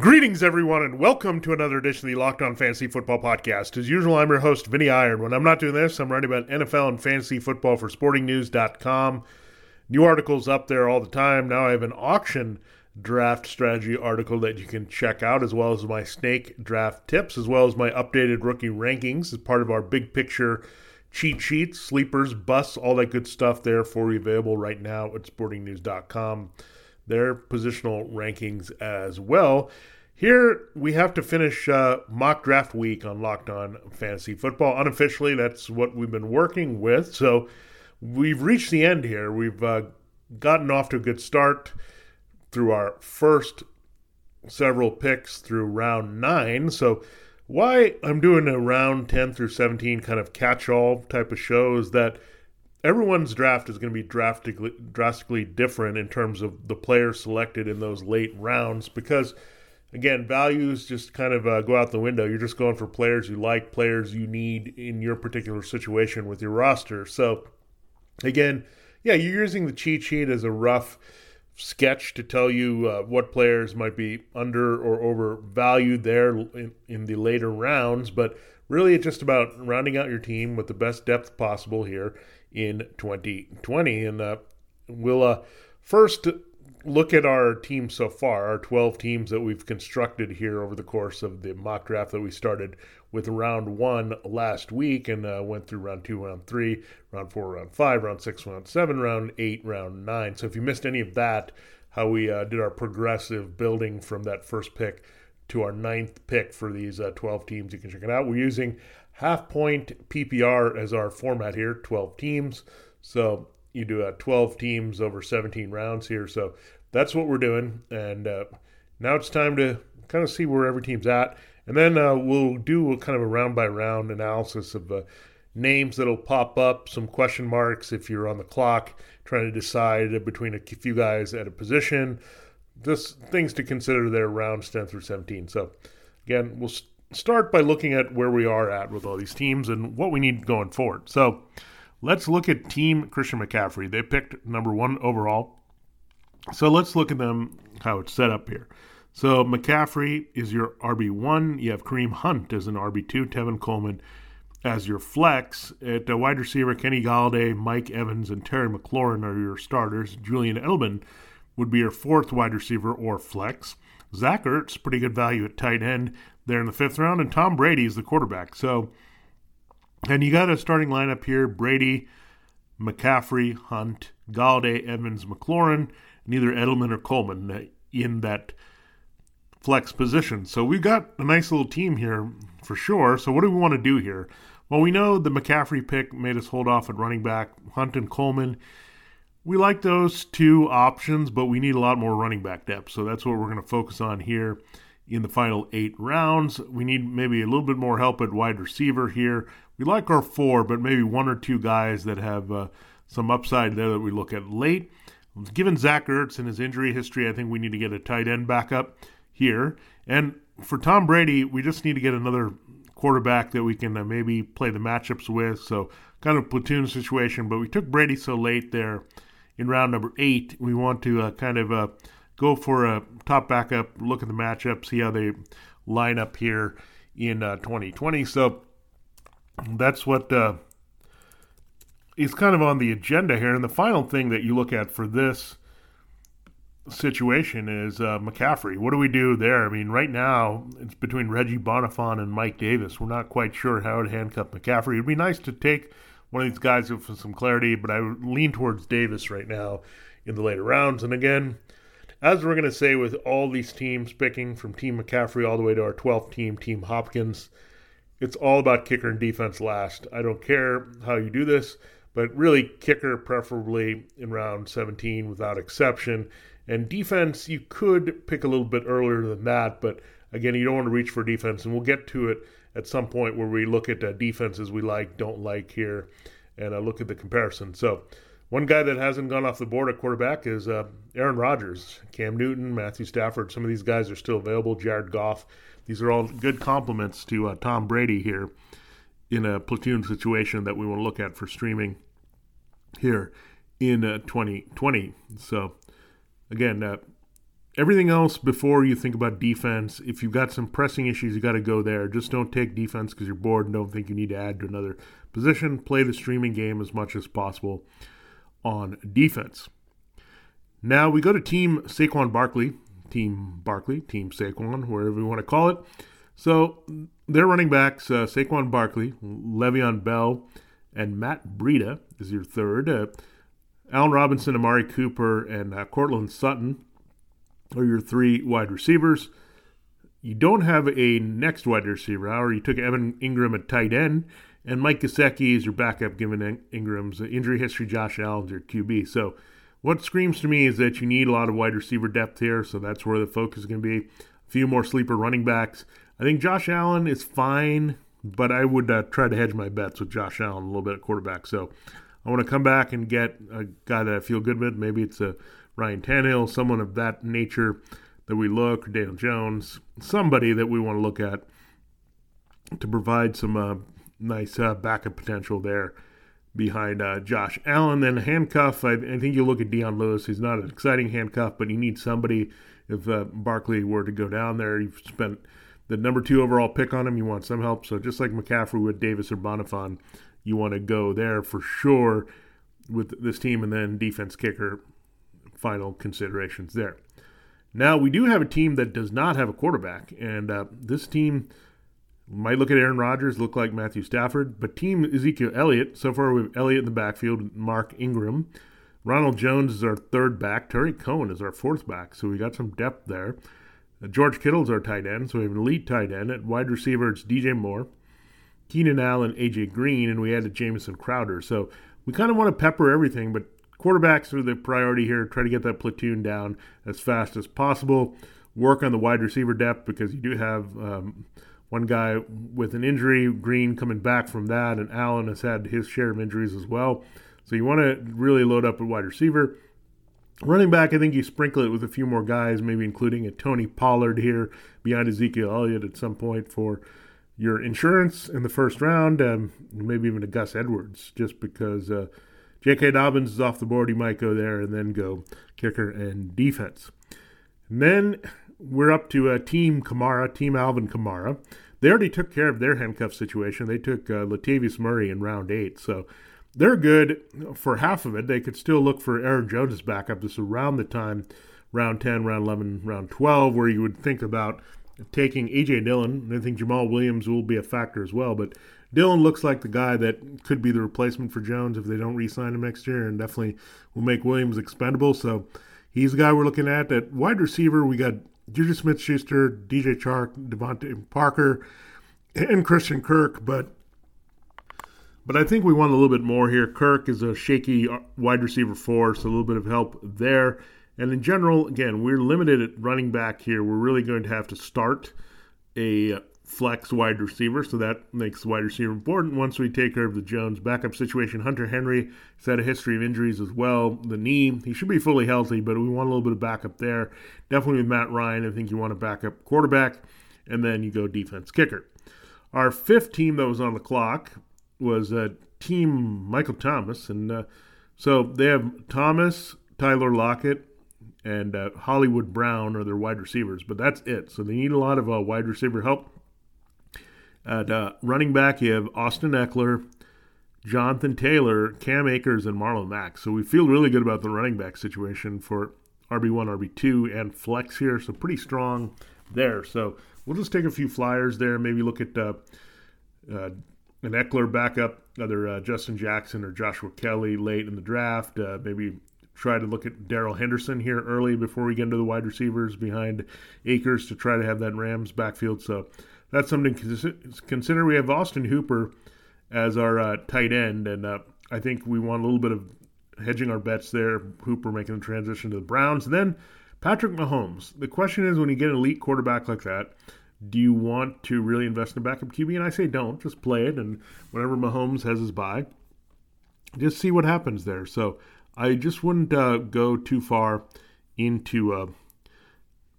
Greetings, everyone, and welcome to another edition of the Locked On Fantasy Football Podcast. As usual, I'm your host, Vinnie Iyer. When I'm not doing this, I'm writing about NFL and fantasy football for sportingnews.com. New articles up there all the time. Now I have an auction draft strategy article that you can check out, as well as my snake draft tips, as well as my updated rookie rankings as part of our big picture cheat sheets, sleepers, busts, all that good stuff there for you available right now at sportingnews.com their positional rankings as well. Here we have to finish uh, mock draft week on Locked On Fantasy Football. Unofficially, that's what we've been working with. So we've reached the end here. We've uh, gotten off to a good start through our first several picks through round nine. So why I'm doing a round 10 through 17 kind of catch all type of show is that everyone's draft is going to be drastically, drastically different in terms of the players selected in those late rounds because again values just kind of uh, go out the window. You're just going for players you like players you need in your particular situation with your roster. So again yeah you're using the cheat sheet as a rough sketch to tell you uh, what players might be under or overvalued there in, in the later rounds but really it's just about rounding out your team with the best depth possible here in 2020. And uh, we'll uh, first look at our team so far, our 12 teams that we've constructed here over the course of the mock draft that we started with round one last week and uh, went through round two, round three, round four, round five, round six, round seven, round eight, round nine. So if you missed any of that, how we uh, did our progressive building from that first pick to our ninth pick for these uh, 12 teams, you can check it out. We're using half point PPR as our format here, 12 teams. So you do uh, 12 teams over 17 rounds here. So that's what we're doing. And uh, now it's time to kind of see where every team's at. And then uh, we'll do a kind of a round by round analysis of uh, names that'll pop up, some question marks if you're on the clock trying to decide between a few guys at a position. Just things to consider there rounds 10 through 17. So again, we'll start by looking at where we are at with all these teams and what we need going forward. So let's look at Team Christian McCaffrey. They picked number one overall. So let's look at them, how it's set up here. So McCaffrey is your RB1. You have Kareem Hunt as an RB2, Tevin Coleman as your flex. At uh, wide receiver, Kenny Golladay, Mike Evans, and Terry McLaurin are your starters. Julian Edelman would be your fourth wide receiver or flex. Zach Ertz, pretty good value at tight end there in the fifth round, and Tom Brady is the quarterback. So, and you got a starting lineup here: Brady, McCaffrey, Hunt, Golladay, Evans, McLaurin, neither Edelman or Coleman in that flex position. So we've got a nice little team here for sure. So what do we want to do here? Well, we know the McCaffrey pick made us hold off at running back. Hunt and Coleman we like those two options, but we need a lot more running back depth. So that's what we're going to focus on here in the final eight rounds. We need maybe a little bit more help at wide receiver here. We like our four, but maybe one or two guys that have uh, some upside there that we look at late. Given Zach Ertz and his injury history, I think we need to get a tight end backup here. And for Tom Brady, we just need to get another quarterback that we can uh, maybe play the matchups with. So kind of platoon situation, but we took Brady so late there in round number eight. We want to uh, kind of uh, go for a top backup, look at the matchup, see how they line up here in uh, 2020. So that's what uh, is kind of on the agenda here. And the final thing that you look at for this situation is uh, McCaffrey. What do we do there? I mean, right now it's between Reggie Bonafon and Mike Davis. We're not quite sure how to handcuff McCaffrey. It'd be nice to take one of these guys with some clarity, but I lean towards Davis right now in the later rounds. And again, as we're going to say with all these teams picking from Team McCaffrey all the way to our 12th team, Team Hopkins, it's all about kicker and defense last. I don't care how you do this, but really kicker preferably in round 17 without exception. And defense, you could pick a little bit earlier than that, but again, you don't want to reach for defense, and we'll get to it at some point where we look at uh, defenses we like, don't like here, and uh, look at the comparison. So, one guy that hasn't gone off the board at quarterback is uh, Aaron Rodgers, Cam Newton, Matthew Stafford. Some of these guys are still available. Jared Goff. These are all good compliments to uh, Tom Brady here in a platoon situation that we want to look at for streaming here in uh, 2020. So, again, uh, everything else before you think about defense, if you've got some pressing issues, you got to go there. Just don't take defense because you're bored and don't think you need to add to another position. Play the streaming game as much as possible on defense. Now we go to Team Saquon Barkley, Team Barkley, Team Saquon, wherever you want to call it. So their running backs, uh, Saquon Barkley, Le'Veon Bell, and Matt Breida is your third. Uh, Allen Robinson, Amari Cooper, and uh, Courtland Sutton are your three wide receivers. You don't have a next wide receiver, however, you took Evan Engram at tight end, and Mike Gesicki is your backup given Engram's injury history. Josh Allen's your QB. So, what screams to me is that you need a lot of wide receiver depth here, so that's where the focus is going to be. A few more sleeper running backs. I think Josh Allen is fine, but I would uh, try to hedge my bets with Josh Allen a little bit at quarterback. So, I want to come back and get a guy that I feel good with. Maybe it's a Ryan Tannehill, someone of that nature that we look, Daniel Jones, somebody that we want to look at to provide some uh, nice uh, backup potential there behind uh, Josh Allen. Then handcuff, I, I, think you look at Dion Lewis. He's not an exciting handcuff, but you need somebody. If uh, Barkley were to go down there, you've spent the number two overall pick on him. You want some help. So just like McCaffrey with Davis or Bonafon, you want to go there for sure with this team, and then defense kicker. Final considerations there. Now we do have a team that does not have a quarterback, and uh, this team might look at Aaron Rodgers, look like Matthew Stafford, but team Ezekiel Elliott. So far, we have Elliott in the backfield, Mark Ingram. Ronald Jones is our third back. Tarik Cohen is our fourth back. So we got some depth there. Uh, George Kittle's our tight end. So we have an elite tight end. At wide receiver, it's DJ Moore, Keenan Allen, AJ Green, and we added Jamison Crowder. So we kind of want to pepper everything, but quarterbacks are the priority here. Try to get that platoon down as fast as possible. Work on the wide receiver depth because you do have. Um, one guy with an injury, Green coming back from that, and Allen has had his share of injuries as well. So you want to really load up at wide receiver. Running back, I think you sprinkle it with a few more guys, maybe including a Tony Pollard here behind Ezekiel Elliott at some point for your insurance in the first round, um, maybe even a Gus Edwards, just because uh, J.K. Dobbins is off the board. He might go there and then go kicker and defense. And then we're up to uh, Team Kamara, Team Alvin Kamara. They already took care of their handcuff situation. They took uh, Latavius Murray in round eight, so they're good for half of it. They could still look for Aaron Jones' backup. This is around the time, round 10, round 11, round 12, where you would think about taking A.J. Dillon. I think Jamaal Williams will be a factor as well, but Dillon looks like the guy that could be the replacement for Jones if they don't re-sign him next year, and definitely will make Williams expendable. So he's the guy we're looking at. At wide receiver, we got Juju Smith Schuster, DJ Chark, DeVante Parker, and Christian Kirk, but but I think we want a little bit more here. Kirk is a shaky wide receiver force, a little bit of help there. And in general, again, we're limited at running back here. We're really going to have to start a flex wide receiver, so that makes the wide receiver important once we take care of the Jones backup situation. Hunter Henry has had a history of injuries as well. The knee, he should be fully healthy, but we want a little bit of backup there. Definitely with Matt Ryan, I think you want a backup quarterback, and then you go defense kicker. Our fifth team that was on the clock was uh, Team Michael Thomas, and uh, so they have Thomas, Tyler Lockett, and uh, Hollywood Brown are their wide receivers, but that's it. So they need a lot of uh, wide receiver help. At uh, running back, you have Austin Ekeler, Jonathan Taylor, Cam Akers, and Marlon Mack. So we feel really good about the running back situation for RB1, RB2, and flex here. So pretty strong there. So we'll just take a few flyers there. Maybe look at uh, uh, an Ekeler backup, either uh, Justin Jackson or Joshua Kelly late in the draft. Uh, maybe try to look at Darrell Henderson here early before we get into the wide receivers behind Akers to try to have that Rams backfield. So that's something to consider. We have Austin Hooper as our uh, tight end, and uh, I think we want a little bit of hedging our bets there. Hooper making the transition to the Browns, and then Patrick Mahomes. The question is, when you get an elite quarterback like that, do you want to really invest in a backup QB? And I say don't, just play it. And whenever Mahomes has his bye, just see what happens there. So I just wouldn't uh, go too far into uh,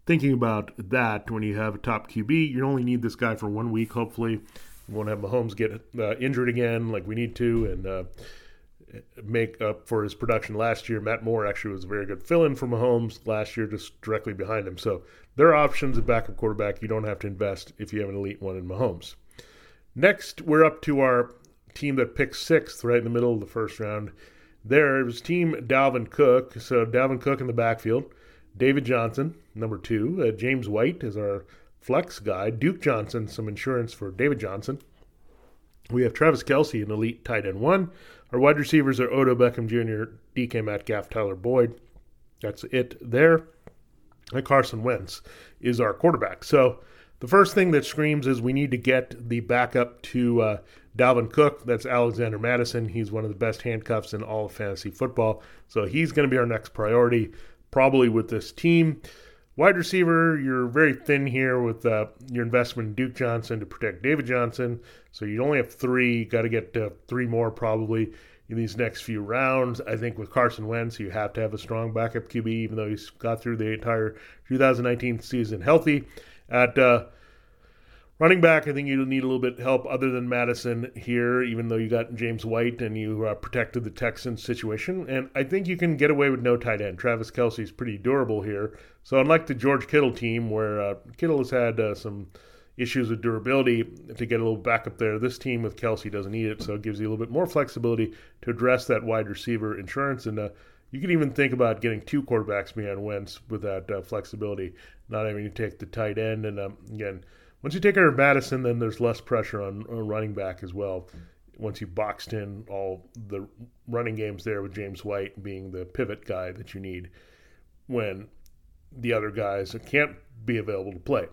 thinking about that when you have a top QB. You only need this guy for one week, hopefully. We won't have Mahomes get uh, injured again like we need to and uh, make up for his production last year. Matt Moore actually was a very good fill in for Mahomes last year, just directly behind him. So there are options at backup quarterback. You don't have to invest if you have an elite one in Mahomes. Next, we're up to our team that picked sixth, right in the middle of the first round. There was team Dalvin Cook. So Dalvin Cook in the backfield. David Johnson, number two. Uh, James White is our flex guy. Duke Johnson, some insurance for David Johnson. We have Travis Kelce, an elite tight end one. Our wide receivers are Odell Beckham Jr., DK Metcalf, Tyler Boyd. That's it there. And Carson Wentz is our quarterback. So the first thing that screams is we need to get the backup to uh, Dalvin Cook. That's Alexander Mattison. He's one of the best handcuffs in all of fantasy football. So he's going to be our next priority, probably with this team. Wide receiver, you're very thin here with uh, your investment in Duke Johnson to protect David Johnson. So you only have three. Got to get uh, three more probably in these next few rounds. I think with Carson Wentz, you have to have a strong backup QB, even though he's got through the entire 2019 season healthy. At uh, Running back, I think you need a little bit help other than Mattison here, even though you got James White and you uh, protected the Texans situation. And I think you can get away with no tight end. Travis Kelce is pretty durable here. So unlike the George Kittle team, where uh, Kittle has had uh, some issues with durability to get a little backup there, this team with Kelce doesn't need it. So it gives you a little bit more flexibility to address that wide receiver insurance. And uh, you can even think about getting two quarterbacks behind Wentz with that uh, flexibility, not having to take the tight end. And um, again, once you take of Mattison, then there's less pressure on, on running back as well. Once you boxed in all the running games there with James White being the pivot guy that you need when the other guys can't be available to play.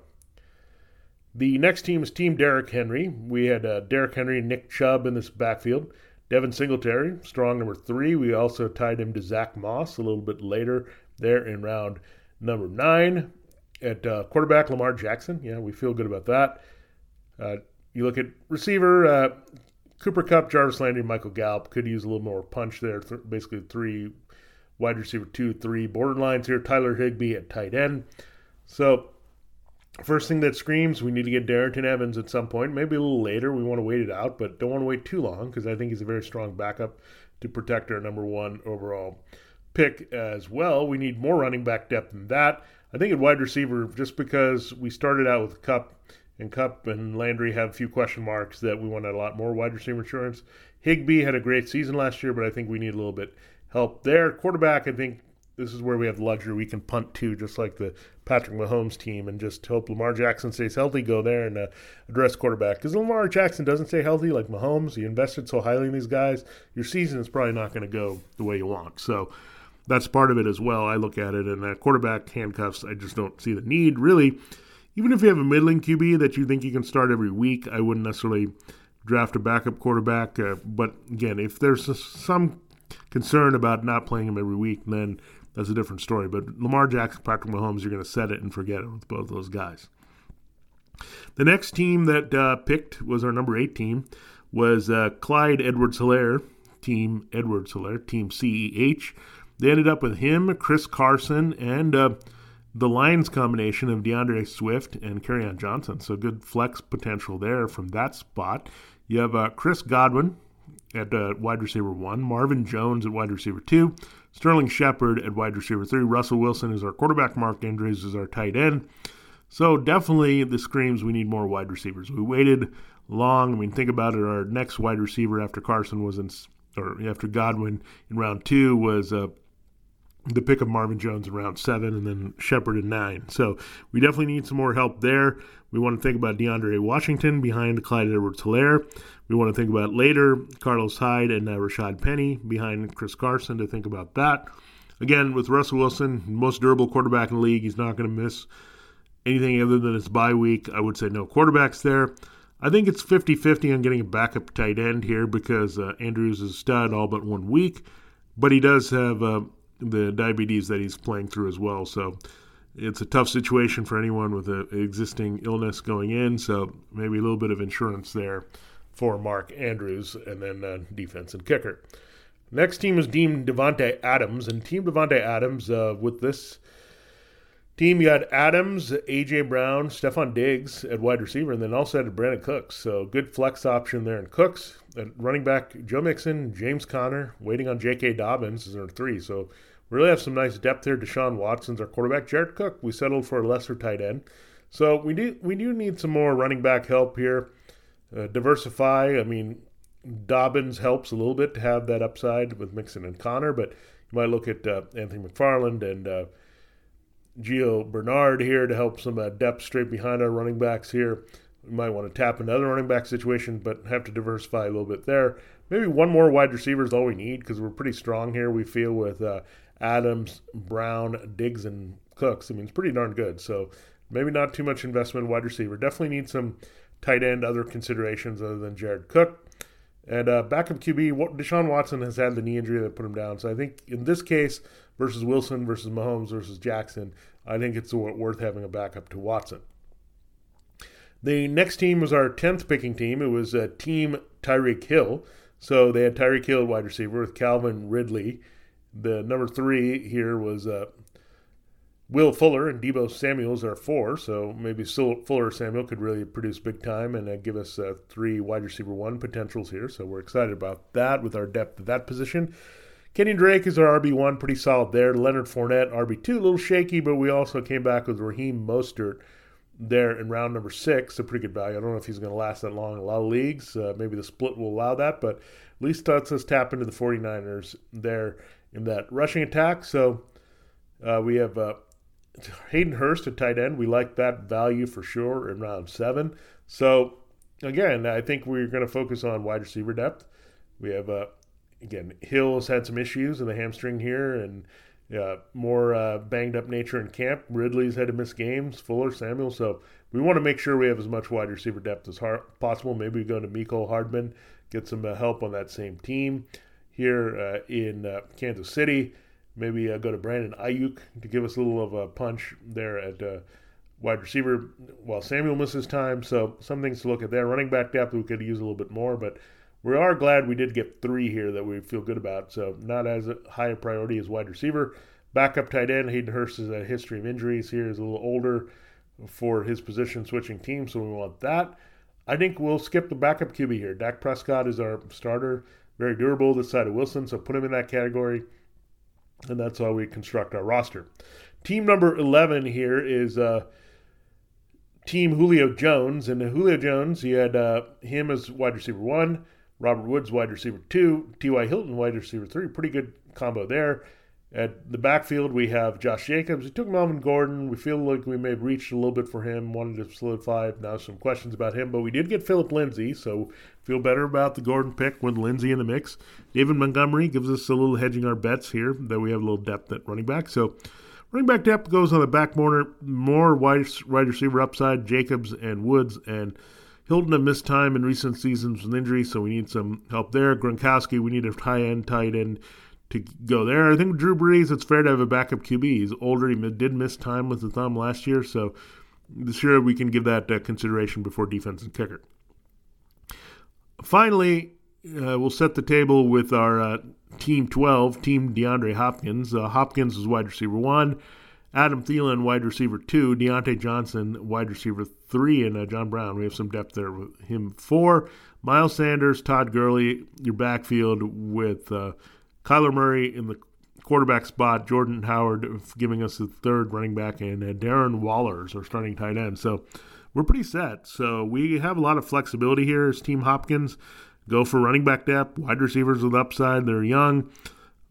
The next team is Team Derrick Henry. We had uh, Derrick Henry and Nick Chubb in this backfield. Devin Singletary, strong number three. We also tied him to Zach Moss a little bit later there in round number nine. At uh, quarterback, Lamar Jackson. Yeah, we feel good about that. Uh, you look at receiver, uh, Cooper Kupp, Jarvis Landry, Michael Gallup could use a little more punch there. Th- basically, three wide receiver, two, three borderlines here. Tyler Higbee at tight end. So, first thing that screams, we need to get Darrynton Evans at some point. Maybe a little later. We want to wait it out, but don't want to wait too long because I think he's a very strong backup to protect our number one overall pick as well. We need more running back depth than that. I think at wide receiver, just because we started out with Kupp and Kupp and Landry have a few question marks that we wanted a lot more wide receiver insurance. Higbee had a great season last year, but I think we need a little bit help there. Quarterback, I think this is where we have the luxury we can punt to, just like the Patrick Mahomes team, and just hope Lamar Jackson stays healthy. Go there and uh, address quarterback because Lamar Jackson doesn't stay healthy like Mahomes. You invested so highly in these guys, your season is probably not going to go the way you want. So that's part of it as well. I look at it, and quarterback handcuffs, I just don't see the need really. Even if you have a middling QB that you think you can start every week, I wouldn't necessarily draft a backup quarterback. Uh, but again, if there's a, some concern about not playing him every week, then that's a different story. But Lamar Jackson, Patrick Mahomes, you're going to set it and forget it with both those guys. The next team that uh, picked was our number eight team, was uh, Clyde Edwards Helaire, Team Edwards Helaire, Team CEH. They ended up with him, Chris Carson, and uh, the Lions combination of DeAndre Swift and Kerryon Johnson. So good flex potential there from that spot. You have uh, Chris Godwin at uh, wide receiver one, Marvin Jones at wide receiver two, Sterling Shepard at wide receiver three, Russell Wilson is our quarterback, Mark Andrews is our tight end. So definitely the screams we need more wide receivers. We waited long. I mean, think about it. Our next wide receiver after Carson was in, or after Godwin in round two was uh, the pick of Marvin Jones in round seven and then Shepard in nine. So we definitely need some more help there. We want to think about DeAndre Washington behind Clyde Edwards Helaire. We want to think about later Carlos Hyde and uh, Rashad Penny behind Chris Carson to think about that. Again, with Russell Wilson, most durable quarterback in the league, he's not going to miss anything other than his bye week. I would say no quarterbacks there. I think it's 50 50 on getting a backup tight end here because uh, Andrews is stud all but one week, but he does have uh, the diabetes that he's playing through as well. So it's a tough situation for anyone with an existing illness going in. So maybe a little bit of insurance there for Mark Andrews, and then uh, defense and kicker. Next team is Team Davante Adams, and Team Davante Adams uh, with this team, you had Adams, AJ Brown, Stefon Diggs at wide receiver, and then also had Brandin Cooks. So good flex option there in Cooks. At running back, Joe Mixon, James Conner, waiting on J.K. Dobbins is our three. So really have some nice depth here. Deshaun Watson's our quarterback. Jared Cook, we settled for a lesser tight end. So we do we do need some more running back help here. Uh, diversify. I mean, Dobbins helps a little bit to have that upside with Mixon and Conner, but you might look at uh, Anthony McFarland and uh, Gio Bernard here to help some uh, depth straight behind our running backs here. We might want to tap another running back situation, but have to diversify a little bit there. Maybe one more wide receiver is all we need because we're pretty strong here. We feel with uh, Adams, Brown, Diggs, and Cooks. I mean, it's pretty darn good. So maybe not too much investment in wide receiver. Definitely need some tight end, other considerations other than Jared Cook. And uh, backup QB, Deshaun Watson has had the knee injury that put him down. So I think in this case, versus Wilson versus Mahomes versus Jackson, I think it's worth having a backup to Watson. The next team was our 10th picking team. It was uh, Team Tyreek Hill. So they had Tyreek Hill wide receiver with Calvin Ridley. The number three here was uh, Will Fuller and Deebo Samuels are four, so maybe Fuller Samuel could really produce big time and uh, give us uh, three wide receiver one potentials here. So we're excited about that with our depth at that position. Kenny Drake is our RB1, pretty solid there. Leonard Fournette, RB2, a little shaky, but we also came back with Raheem Mostert there in round number six, a pretty good value. I don't know if he's going to last that long in a lot of leagues. Uh, maybe the split will allow that, but at least lets us tap into the 49ers there in that rushing attack. So uh, we have uh, Hayden Hurst at tight end, we like that value for sure in round seven. So again, I think we're going to focus on wide receiver depth. We have uh, again Hill's had some issues in the hamstring here, and uh, more uh, banged up nature in camp. Ridley's had to miss games. Fuller, Samuel. So we want to make sure we have as much wide receiver depth as possible. Maybe we go to Mecole Hardman, get some uh, help on that same team here uh, in uh, Kansas City. Maybe uh, go to Brandon Aiyuk to give us a little of a punch there at uh, wide receiver while Samuel misses time. So some things to look at there. Running back depth, we could use a little bit more, but we are glad we did get three here that we feel good about. So not as high a priority as wide receiver. Backup tight end, Hayden Hurst has a history of injuries here, is a little older for his position switching team, so we want that. I think we'll skip the backup QB here. Dak Prescott is our starter, very durable this side of Wilson, so put him in that category and that's how we construct our roster. Team number 11 here is uh, Team Julio Jones. And Julio Jones, he had uh, him as wide receiver one, Robert Woods wide receiver two, T.Y. Hilton wide receiver three. Pretty good combo there. At the backfield, we have Josh Jacobs. We took Melvin Gordon. We feel like we may have reached a little bit for him, wanted to solidify. Now, some questions about him, but we did get Philip Lindsay, so feel better about the Gordon pick with Lindsay in the mix. David Montgomery gives us a little hedging our bets here that we have a little depth at running back. So, running back depth goes on the back corner, more wide, wide receiver upside, Jacobs and Woods and Hilton have missed time in recent seasons with injury, so we need some help there. Gronkowski, we need a high end tight end to go there. I think Drew Brees, it's fair to have a backup QB. He's older. He did miss time with the thumb last year, so this year we can give that uh, consideration before defense and kicker. Finally, uh, we'll set the table with our uh, Team 12, Team DeAndre Hopkins. Uh, Hopkins is wide receiver one. Adam Thielen, wide receiver two. Diontae Johnson, wide receiver three. And uh, John Brown, we have some depth there with him four. Miles Sanders, Todd Gurley, your backfield with uh, Kyler Murray in the quarterback spot, Jordan Howard giving us the third running back, and uh, Darren Waller's our starting tight end. So we're pretty set. So we have a lot of flexibility here as Team Hopkins. Go for running back depth, wide receivers with upside. They're young.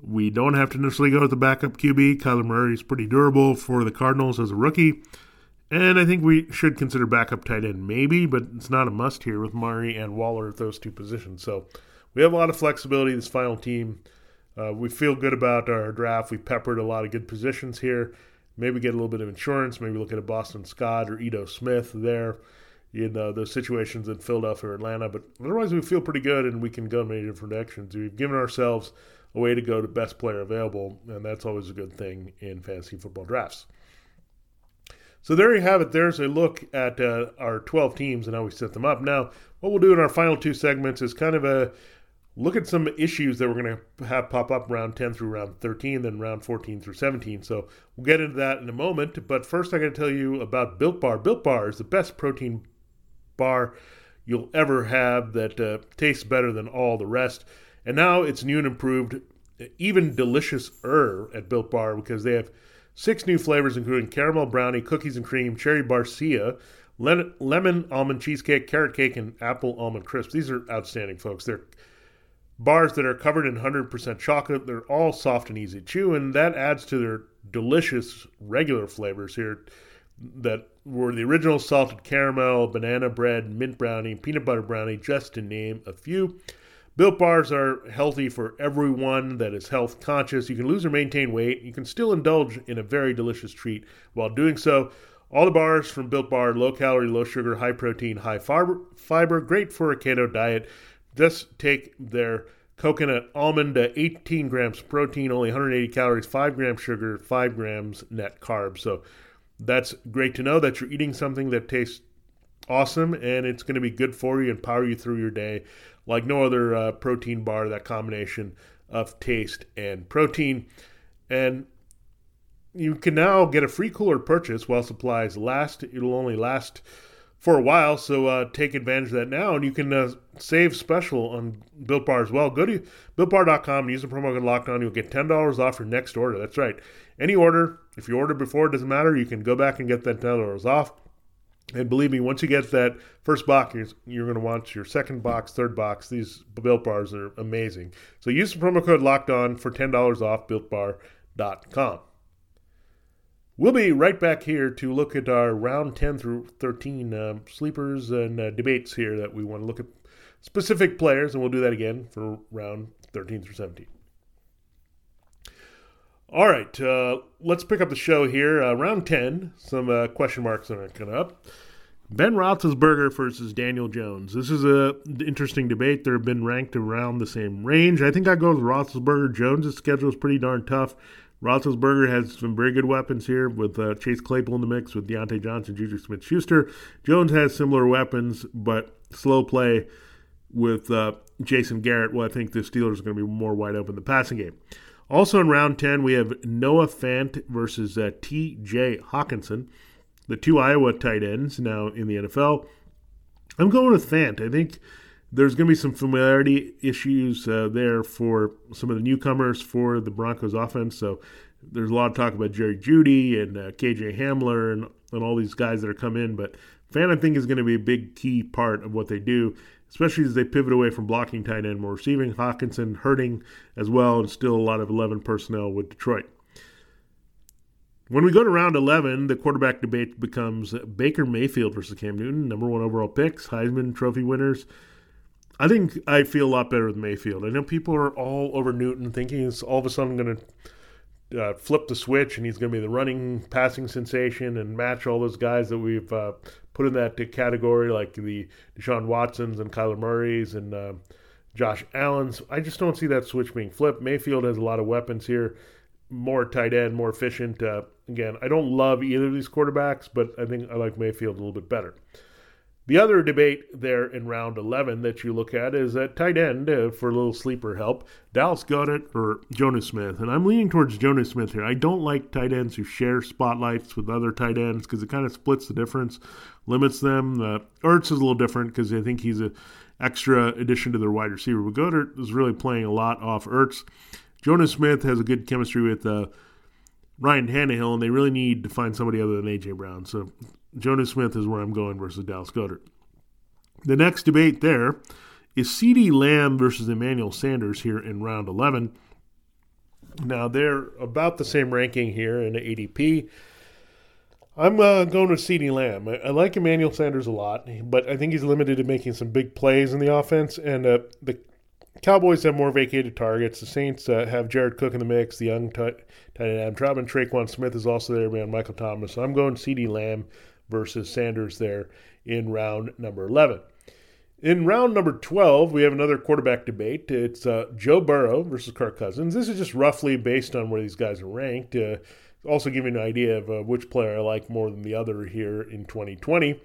We don't have to necessarily go with the backup QB. Kyler Murray is pretty durable for the Cardinals as a rookie. And I think we should consider backup tight end maybe, but it's not a must here with Murray and Waller at those two positions. So we have a lot of flexibility in this final team. Uh, we feel good about our draft. We peppered a lot of good positions here. Maybe get a little bit of insurance. Maybe look at a Boston Scott or Ito Smith there in uh, those situations in Philadelphia or Atlanta. But otherwise, we feel pretty good and we can go many different directions. We've given ourselves a way to go to best player available, and that's always a good thing in fantasy football drafts. So there you have it. There's a look at uh, our 12 teams and how we set them up. Now, what we'll do in our final two segments is kind of a look at some issues that we're going to have pop up round 10 through round 13, then round 14 through 17. So we'll get into that in a moment. But first, I got to tell you about Built Bar. Built Bar is the best protein bar you'll ever have that uh, tastes better than all the rest. And now it's new and improved, even delicious er at Built Bar because they have Six new flavors, including caramel brownie, cookies and cream, cherry barcia, lemon almond cheesecake, carrot cake, and apple almond crisp. These are outstanding, folks. They're bars that are covered in 100% chocolate. They're all soft and easy to chew, and that adds to their delicious regular flavors here that were the original salted caramel, banana bread, mint brownie, peanut butter brownie, just to name a few. Built bars are healthy for everyone that is health conscious. You can lose or maintain weight. You can still indulge in a very delicious treat while doing so. All the bars from Built Bar, low calorie, low sugar, high protein, high fiber, fiber great for a keto diet. Just take their coconut almond, uh, 18 grams protein, only 180 calories, 5 grams sugar, 5 grams net carbs. So that's great to know that you're eating something that tastes awesome and it's going to be good for you and power you through your day like no other uh, protein bar, that combination of taste and protein. And you can now get a free cooler purchase while supplies last. It'll only last for a while, so uh, take advantage of that now. And you can uh, save special on Built Bar as well. Go to BuiltBar.com and use the promo code LOCKEDON. You'll get $10 off your next order. That's right. Any order, if you ordered before, it doesn't matter. You can go back and get that $10 off. And believe me, once you get that first box, you're, you're going to want your second box, third box. These built bars are amazing. So use the promo code locked on for $10 off builtbar.com. We'll be right back here to look at our round 10 through 13 uh, sleepers and uh, debates here that we want to look at specific players, and we'll do that again for round 13 through 17. All right, uh, let's pick up the show here. Uh, round 10, some uh, question marks are coming up. Ben Roethlisberger versus Daniel Jones. This is a interesting debate. They've been ranked around the same range. I think I go with Roethlisberger. Jones' schedule is pretty darn tough. Roethlisberger has some very good weapons here with uh, Chase Claypool in the mix, with Diontae Johnson, Juju Smith-Schuster. Jones has similar weapons, but slow play with uh, Jason Garrett. Well, I think the Steelers are going to be more wide open in the passing game. Also in round 10, we have Noah Fant versus uh, T.J. Hockenson, the two Iowa tight ends now in the NFL. I'm going with Fant. I think there's going to be some familiarity issues uh, there for some of the newcomers for the Broncos offense. So there's a lot of talk about Jerry Jeudy and uh, KJ Hamler and, and all these guys that are come in. But Fant, I think, is going to be a big key part of what they do especially as they pivot away from blocking tight end, more receiving. Hockenson hurting as well, and still a lot of 11 personnel with Detroit. When we go to round 11, the quarterback debate becomes Baker Mayfield versus Cam Newton, number one overall picks, Heisman Trophy winners. I think I feel a lot better with Mayfield. I know people are all over Newton, thinking he's all of a sudden going to uh, flip the switch and he's going to be the running passing sensation and match all those guys that we've uh, put in that category, like the Deshaun Watsons and Kyler Murray's and uh, Josh Allen's. I just don't see that switch being flipped. Mayfield has a lot of weapons here, more tight end, more efficient. Uh, again, I don't love either of these quarterbacks, but I think I like Mayfield a little bit better. The other debate there in round 11 that you look at is at tight end uh, for a little sleeper help, Dallas Goedert or Jonnu Smith. And I'm leaning towards Jonnu Smith here. I don't like tight ends who share spotlights with other tight ends because it kind of splits the difference, limits them. Uh, Ertz is a little different because I think he's an extra addition to their wide receiver. But Goedert is really playing a lot off Ertz. Jonnu Smith has a good chemistry with uh, Ryan Tannehill, and they really need to find somebody other than A.J. Brown. So Jonnu Smith is where I'm going versus Dallas Goedert. The next debate there is CeeDee Lamb versus Emmanuel Sanders here in round 11. Now, they're about the same ranking here in ADP. I'm uh, going with CeeDee Lamb. I, I, like Emmanuel Sanders a lot, but I think he's limited to making some big plays in the offense. And uh, the Cowboys have more vacated targets. The Saints uh, have Jared Cook in the mix, the young tight end Adam Trautman. Tre'Quan Smith is also there, man. Michael Thomas. So I'm going CeeDee Lamb versus Sanders there in round number 11. In round number 12, we have another quarterback debate. It's uh, Joe Burrow versus Kirk Cousins. This is just roughly based on where these guys are ranked. Uh, Also, give you an idea of uh, which player I like more than the other here in 2020.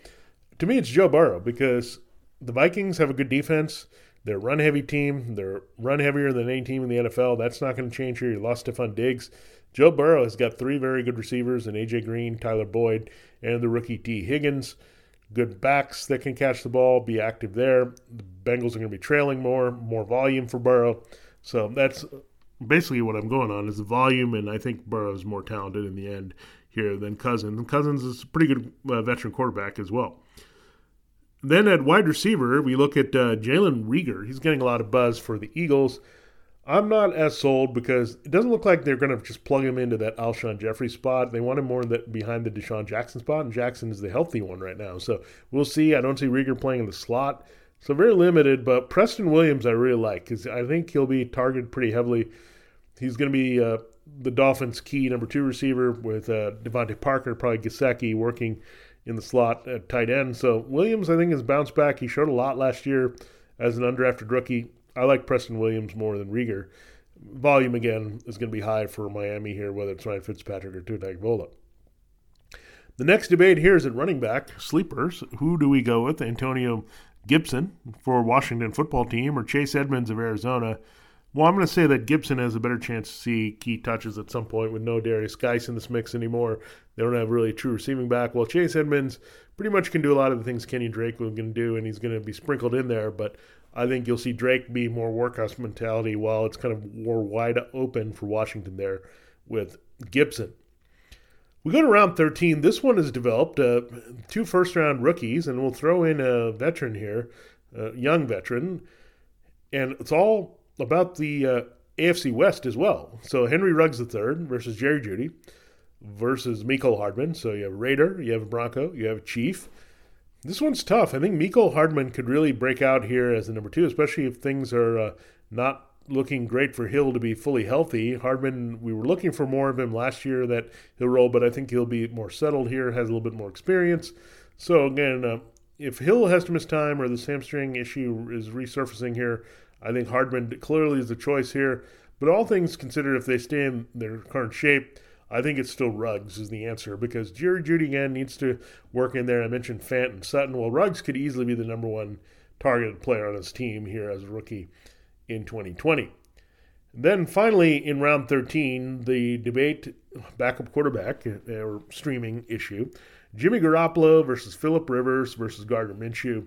To me, it's Joe Burrow because the Vikings have a good defense. They're a run heavy team. They're run heavier than any team in the NFL. That's not going to change here. You lost Stefon Diggs. Joe Burrow has got three very good receivers in A.J. Green, Tyler Boyd, and the rookie Tee Higgins. Good backs that can catch the ball, be active there. The Bengals are going to be trailing more, more volume for Burrow. So that's basically what I'm going on is the volume, and I think Burrow is more talented in the end here than Cousins. Cousins is a pretty good uh, veteran quarterback as well. Then at wide receiver, we look at uh, Jalen Reagor. He's getting a lot of buzz for the Eagles. I'm not as sold because it doesn't look like they're going to just plug him into that Alshon Jeffery spot. They want him more that behind the DeSean Jackson spot, and Jackson is the healthy one right now. So we'll see. I don't see Reagor playing in the slot, so very limited. But Preston Williams, I really like because I think he'll be targeted pretty heavily. He's going to be uh, the Dolphins' key number two receiver with uh, DeVante Parker, probably Gesicki working in the slot at tight end. So Williams, I think, has bounced back. He showed a lot last year as an undrafted rookie. I like Preston Williams more than Reagor. Volume again is going to be high for Miami here, whether it's Ryan Fitzpatrick or Tua Tagovailoa. The next debate here is at running back sleepers. Who do we go with? Antonio Gibson for Washington football team or Chase Edmonds of Arizona? Well, I'm going to say that Gibson has a better chance to see key touches at some point with no Derrius Guice in this mix anymore. They don't have really a true receiving back. Well, Chase Edmonds pretty much can do a lot of the things Kenny Drake was going to do, and he's going to be sprinkled in there. But I think you'll see Drake be more workhouse mentality while it's kind of more wide open for Washington there with Gibson. We go to round 13. This one has developed uh, two first round rookies, and we'll throw in a veteran here, a young veteran. And it's all about the uh, AFC West as well. So Henry Ruggs III versus Jerry Jeudy versus Mecole Hardman. So you have Raider, you have Bronco, you have Chief. This one's tough. I think Mecole Hardman could really break out here as the number two, especially if things are uh, not looking great for Hill to be fully healthy. Hardman, we were looking for more of him last year that he'll roll, but I think he'll be more settled here, has a little bit more experience. So again, uh, if Hill has to miss time or the hamstring issue is resurfacing here, I think Hardman clearly is the choice here. But all things considered, if they stay in their current shape, I think it's still Ruggs is the answer because Jerry Jeudy again needs to work in there. I mentioned Fant and Sutton. Well, Ruggs could easily be the number one targeted player on his team here as a rookie in 2020. then finally, in round 13, the debate backup quarterback or streaming issue Jimmy Garoppolo versus Philip Rivers versus Gardner Minshew.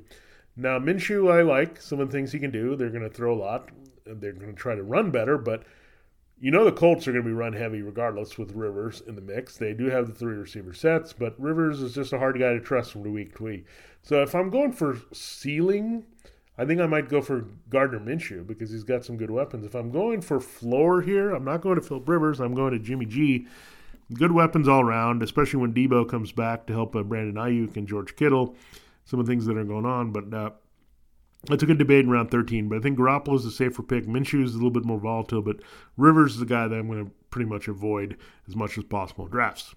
Now, Minshew, I like some of the things he can do. They're going to throw a lot. They're going to try to run better, but you know the Colts are going to be run heavy regardless with Rivers in the mix. They do have the three receiver sets, but Rivers is just a hard guy to trust from week to week. So if I'm going for ceiling, I think I might go for Gardner Minshew because he's got some good weapons. If I'm going for floor here, I'm not going to Philip Rivers. I'm going to Jimmy G. Good weapons all around, especially when Deebo comes back to help uh, Brandon Aiyuk and George Kittle some of the things that are going on. But uh, it's a good debate in round 13. But I think Garoppolo is a safer pick. Minshew is a little bit more volatile, but Rivers is the guy that I'm going to pretty much avoid as much as possible in drafts.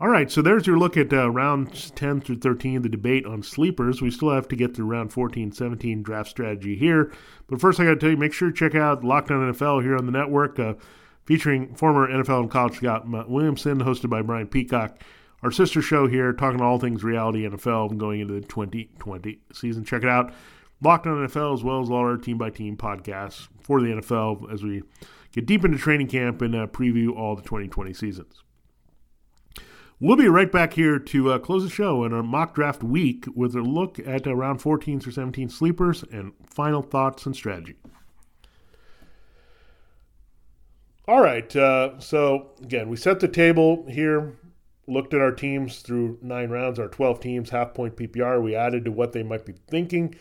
All right, so there's your look at uh, rounds 10 through 13, the debate on sleepers. We still have to get through round 14, 17 draft strategy here. But first, I got to tell you, make sure to check out Locked On NFL here on the network, uh, featuring former NFL and college scout Matt Williamson, hosted by Brian Peacock our sister show here, talking all things reality NFL going into the 2020 season. Check it out. Locked on NFL, as well as all our team by team podcasts for the NFL as we get deep into training camp and uh, preview all the 2020 seasons. We'll be right back here to uh, close the show in our mock draft week with a look at uh, round 14 through 17 sleepers and final thoughts and strategy. All right. Uh, so, again, we set the table here looked at our teams through nine rounds, our 12 teams, half point PPR. We added to what they might be thinking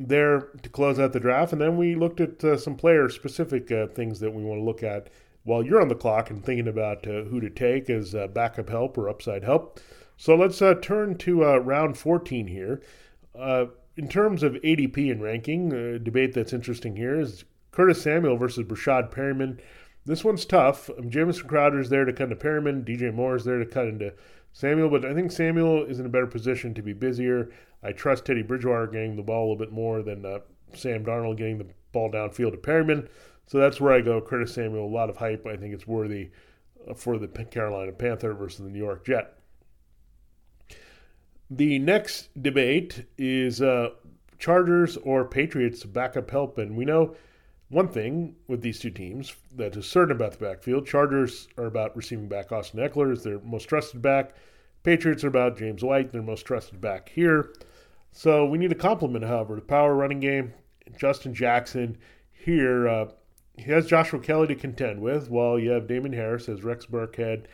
there to close out the draft. And then we looked at uh, some player specific uh, things that we want to look at while you're on the clock and thinking about uh, who to take as uh, backup help or upside help. So let's uh, turn to uh, round 14 here. in terms of ADP and ranking, debate that's interesting here is Curtis Samuel versus Breshad Perriman. This one's tough. Um, Jamison Crowder's there to cut into Perriman. DJ Moore's there to cut into Samuel, but I think Samuel is in a better position to be busier. I trust Teddy Bridgewater getting the ball a little bit more than uh, Sam Darnold getting the ball downfield to Perriman. So that's where I go. Curtis Samuel, a lot of hype. I think it's worthy for the Carolina Panther versus the New York Jet. The next debate is uh, Chargers or Patriots backup help, and we know one thing with these two teams that is certain about the backfield. Chargers are about receiving back Austin Ekeler as their most trusted back. Patriots are about James White, their most trusted back here. So we need a complement, however, the power running game. Justin Jackson here, uh, he has Joshua Kelly to contend with, while you have Damien Harris as Rex Burkhead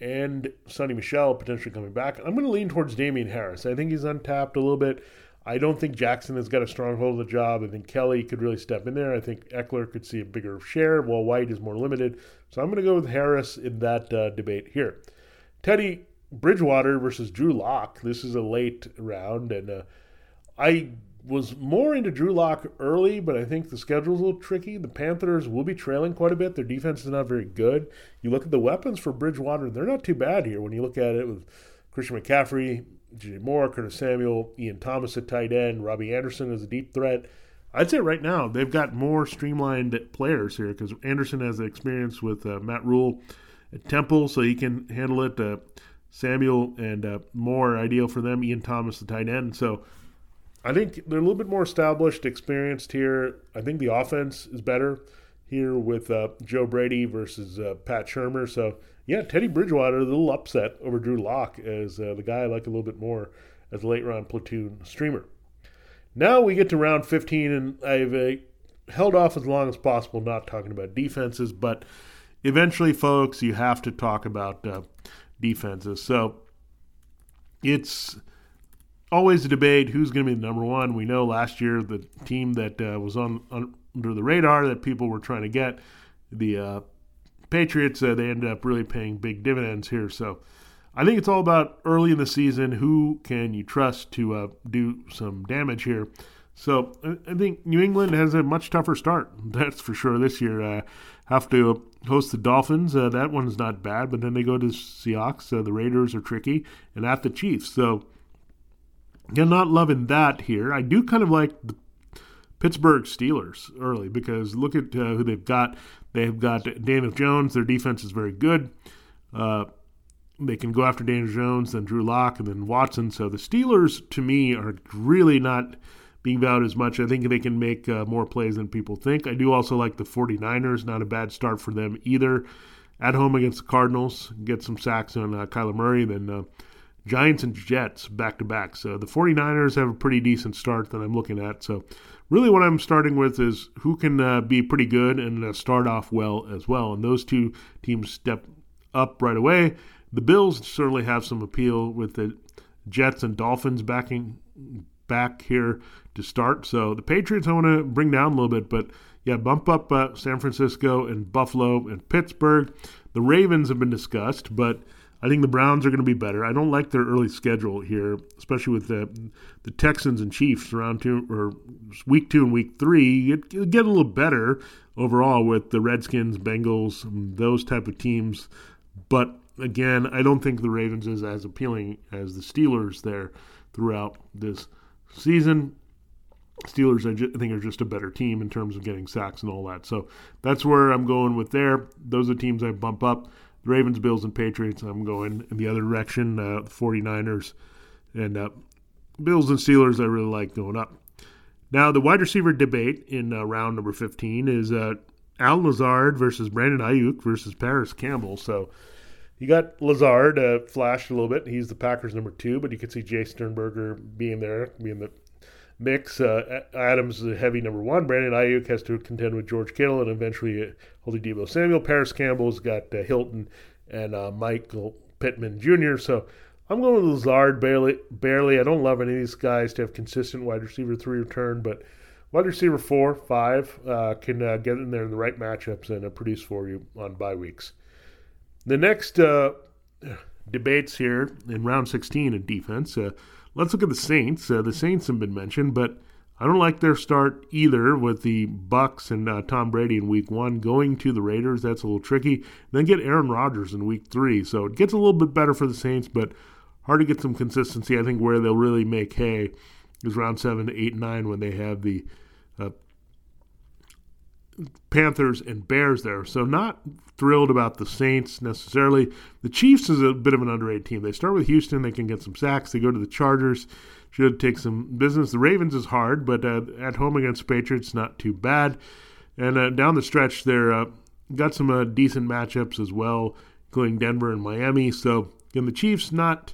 and Sony Michel potentially coming back. I'm going to lean towards Damien Harris. I think he's untapped a little bit. I don't think Jackson has got a stronghold of the job. I think Kelley could really step in there. I think Ekeler could see a bigger share, while White is more limited. So I'm going to go with Harris in that uh, debate here. Teddy Bridgewater versus Drew Lock. This is a late round, and uh, I was more into Drew Lock early, but I think the schedule's a little tricky. The Panthers will be trailing quite a bit. Their defense is not very good. You look at the weapons for Bridgewater; they're not too bad here. When you look at it with Christian McCaffrey, DJ Moore, Curtis Samuel, Ian Thomas at tight end, Robbie Anderson as a deep threat. I'd say right now they've got more streamlined players here because Anderson has experience with uh, Matt Rhule at Temple, so he can handle it. Uh, Samuel and uh, Moore ideal for them. Ian Thomas, the tight end. So I think they're a little bit more established, experienced here. I think the offense is better here with uh, Joe Brady versus uh, Pat Shurmur. So yeah, Teddy Bridgewater, a little upset over Drew Lock as uh, the guy I like a little bit more as a late round platoon streamer. Now we get to round 15, and I've uh, held off as long as possible not talking about defenses, but eventually, folks, you have to talk about uh, defenses. So it's always a debate who's going to be the number one. We know last year the team that uh, was on, on, under the radar that people were trying to get, the uh, Patriots, uh, they ended up really paying big dividends here. So I think it's all about early in the season who can you trust to uh, do some damage here. So I think New England has a much tougher start. That's for sure this year. Uh, have to host the Dolphins. Uh, that one's not bad, but then they go to Seahawks. Uh, the Raiders are tricky, and at the Chiefs. So you're not loving that here. I do kind of like the Pittsburgh Steelers early because look at uh, who they've got. They've got Daniel Jones. Their defense is very good. Uh, they can go after Daniel Jones, then Drew Lock, and then Watson. So the Steelers, to me, are really not being valued as much. I think they can make uh, more plays than people think. I do also like the 49ers. Not a bad start for them either. At home against the Cardinals, get some sacks on uh, Kyler Murray. Then uh, Giants and Jets back to back. So the 49ers have a pretty decent start that I'm looking at. So really what I'm starting with is who can uh, be pretty good and uh, start off well as well. And those two teams step up right away. The Bills certainly have some appeal with the Jets and Dolphins backing back here to start. So the Patriots I want to bring down a little bit, but yeah, bump up uh, San Francisco and Buffalo and Pittsburgh. The Ravens have been discussed, but I think the Browns are going to be better. I don't like their early schedule here, especially with the the Texans and Chiefs around two or week two and week three. It, get, a little better overall with the Redskins, Bengals, those type of teams. But again, I don't think the Ravens is as appealing as the Steelers there throughout this season. Steelers, I, I, think, are just a better team in terms of getting sacks and all that. So that's where I'm going with there. Those are teams I bump up. The Ravens, Bills, and Patriots, I'm going in the other direction. Uh, the 49ers and uh, Bills and Steelers, I really like going up. Now, the wide receiver debate in uh, round number 15 is uh, Allen Lazard versus Brandon Aiyuk versus Parris Campbell. So you got Lazard uh, flashed a little bit. He's the Packers' number two, but you could see Jace Sternberger being there, being the mix. Uh, Adams is a heavy number one. Brandon Aiyuk has to contend with George Kittle and eventually uh, Holy Samuel. Parris Campbell's got uh, Hilton and uh, Michael Pittman Jr. So I'm going with Lazard barely. Barely. I don't love any of these guys to have consistent wide receiver three return, but wide receiver four, five uh, can uh, get in there in the right matchups and produce for you on bye weeks. The next debates here in round 16 in defense. Uh, let's look at the Saints. Uh, the Saints have been mentioned, but I don't like their start either with the Bucs and uh, Tom Brady in Week One going to the Raiders. That's a little tricky. Then get Aaron Rodgers in Week Three, so it gets a little bit better for the Saints, but hard to get some consistency. I think where they'll really make hay is round seven, eight, nine when they have the Panthers and Bears there. So not thrilled about the Saints necessarily. The Chiefs is a bit of an underrated team. They start with Houston, they can get some sacks. They go to the Chargers, should take some business. The Ravens is hard, but uh, at home against Patriots, not too bad. And uh, down the stretch, they're uh, got some uh, decent matchups as well, including Denver and Miami. So again, the Chiefs not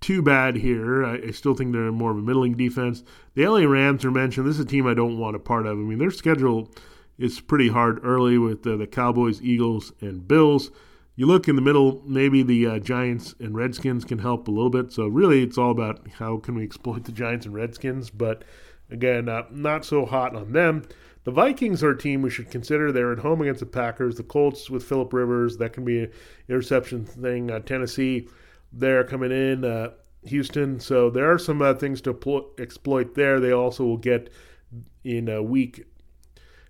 too bad here. I, I, still think they're more of a middling defense. The LA Rams are mentioned. This is a team I don't want a part of. I mean, their schedule is pretty hard early with uh, the Cowboys, Eagles, and Bills. You look in the middle, maybe the uh, Giants and Redskins can help a little bit. So really, it's all about how can we exploit the Giants and Redskins. But again, uh, not so hot on them. The Vikings are a team we should consider. They're at home against the Packers. The Colts with Philip Rivers, that can be an interception thing. Uh, Tennessee they're coming in. Uh, Houston. So there are some uh, things to pl- exploit there. They also will get in a week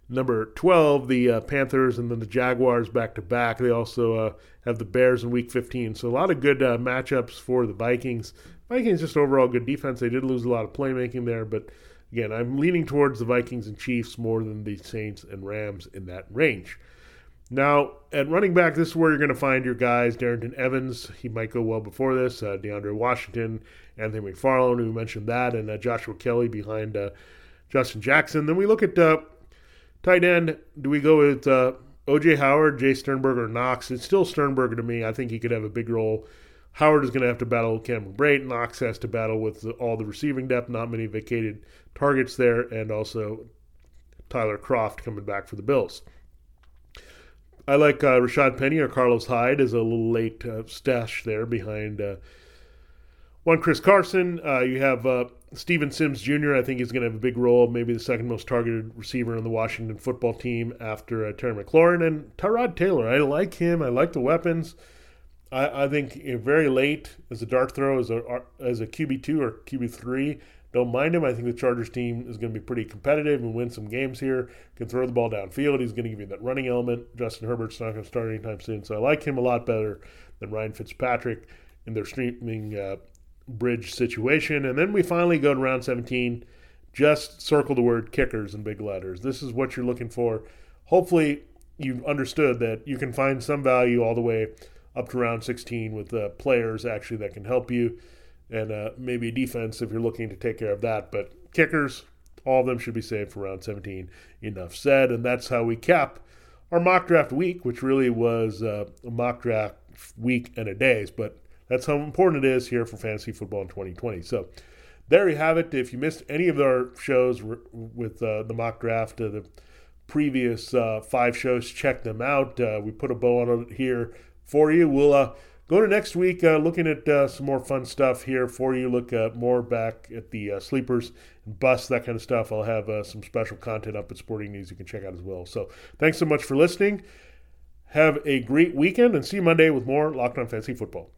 number 12 the uh, Panthers and then the Jaguars back to back. They also uh, have the Bears in week 15. So a lot of good uh, matchups for the Vikings. Vikings just overall good defense. They did lose a lot of playmaking there, but again, I'm leaning towards the Vikings and Chiefs more than the Saints and Rams in that range. Now, at running back, this is where you're going to find your guys. Darrynton Evans, he might go well before this. Uh, DeAndre Washington, Anthony McFarland, we mentioned that, and uh, Joshua Kelley behind uh, Justin Jackson. Then we look at tight end. Do we go with uh, OJ Howard, Jace Sternberger, Knox? It's still Sternberger to me. I think he could have a big role. Howard is going to have to battle Cameron Brate. Knox has to battle with the, all the receiving depth, not many vacated targets there, and also Tyler Kroft coming back for the Bills. I like uh, Rashaad Penny or Carlos Hyde as a little late uh, stash there behind uh, one Chris Carson. Uh, you have uh, Steven Sims Jr. I think he's going to have a big role, maybe the second most targeted receiver on the Washington football team after uh, Terry McLaurin and Tyrod Taylor. I like him. I like the weapons. I, I think very late as a dart throw as a as a QB two or QB three. Don't mind him. I think the Chargers team is going to be pretty competitive and win some games here. Can throw the ball downfield. He's going to give you that running element. Justin Herbert's not going to start anytime soon, so I like him a lot better than Ryan Fitzpatrick in their streaming uh, bridge situation. And then we finally go to round 17. Just circle the word kickers in big letters. This is what you're looking for. Hopefully, you've understood that you can find some value all the way up to round 16 with uh, players actually that can help you and uh, maybe defense if you're looking to take care of that. But kickers, all of them should be saved for round 17. Enough said. And that's how we cap our mock draft week, which really was uh, a mock draft week and a days. But that's how important it is here for fantasy football in 2020. So there you have it. If you missed any of our shows with uh, the mock draft, uh, the previous uh, five shows, check them out. Uh, we put a bow on it here for you. We'll Go to next week uh, looking at uh, some more fun stuff here for you. Look uh, more back at the uh, sleepers and busts, that kind of stuff. I'll have uh, some special content up at Sporting News you can check out as well. So thanks so much for listening. Have a great weekend and see you Monday with more Locked On Fantasy Football.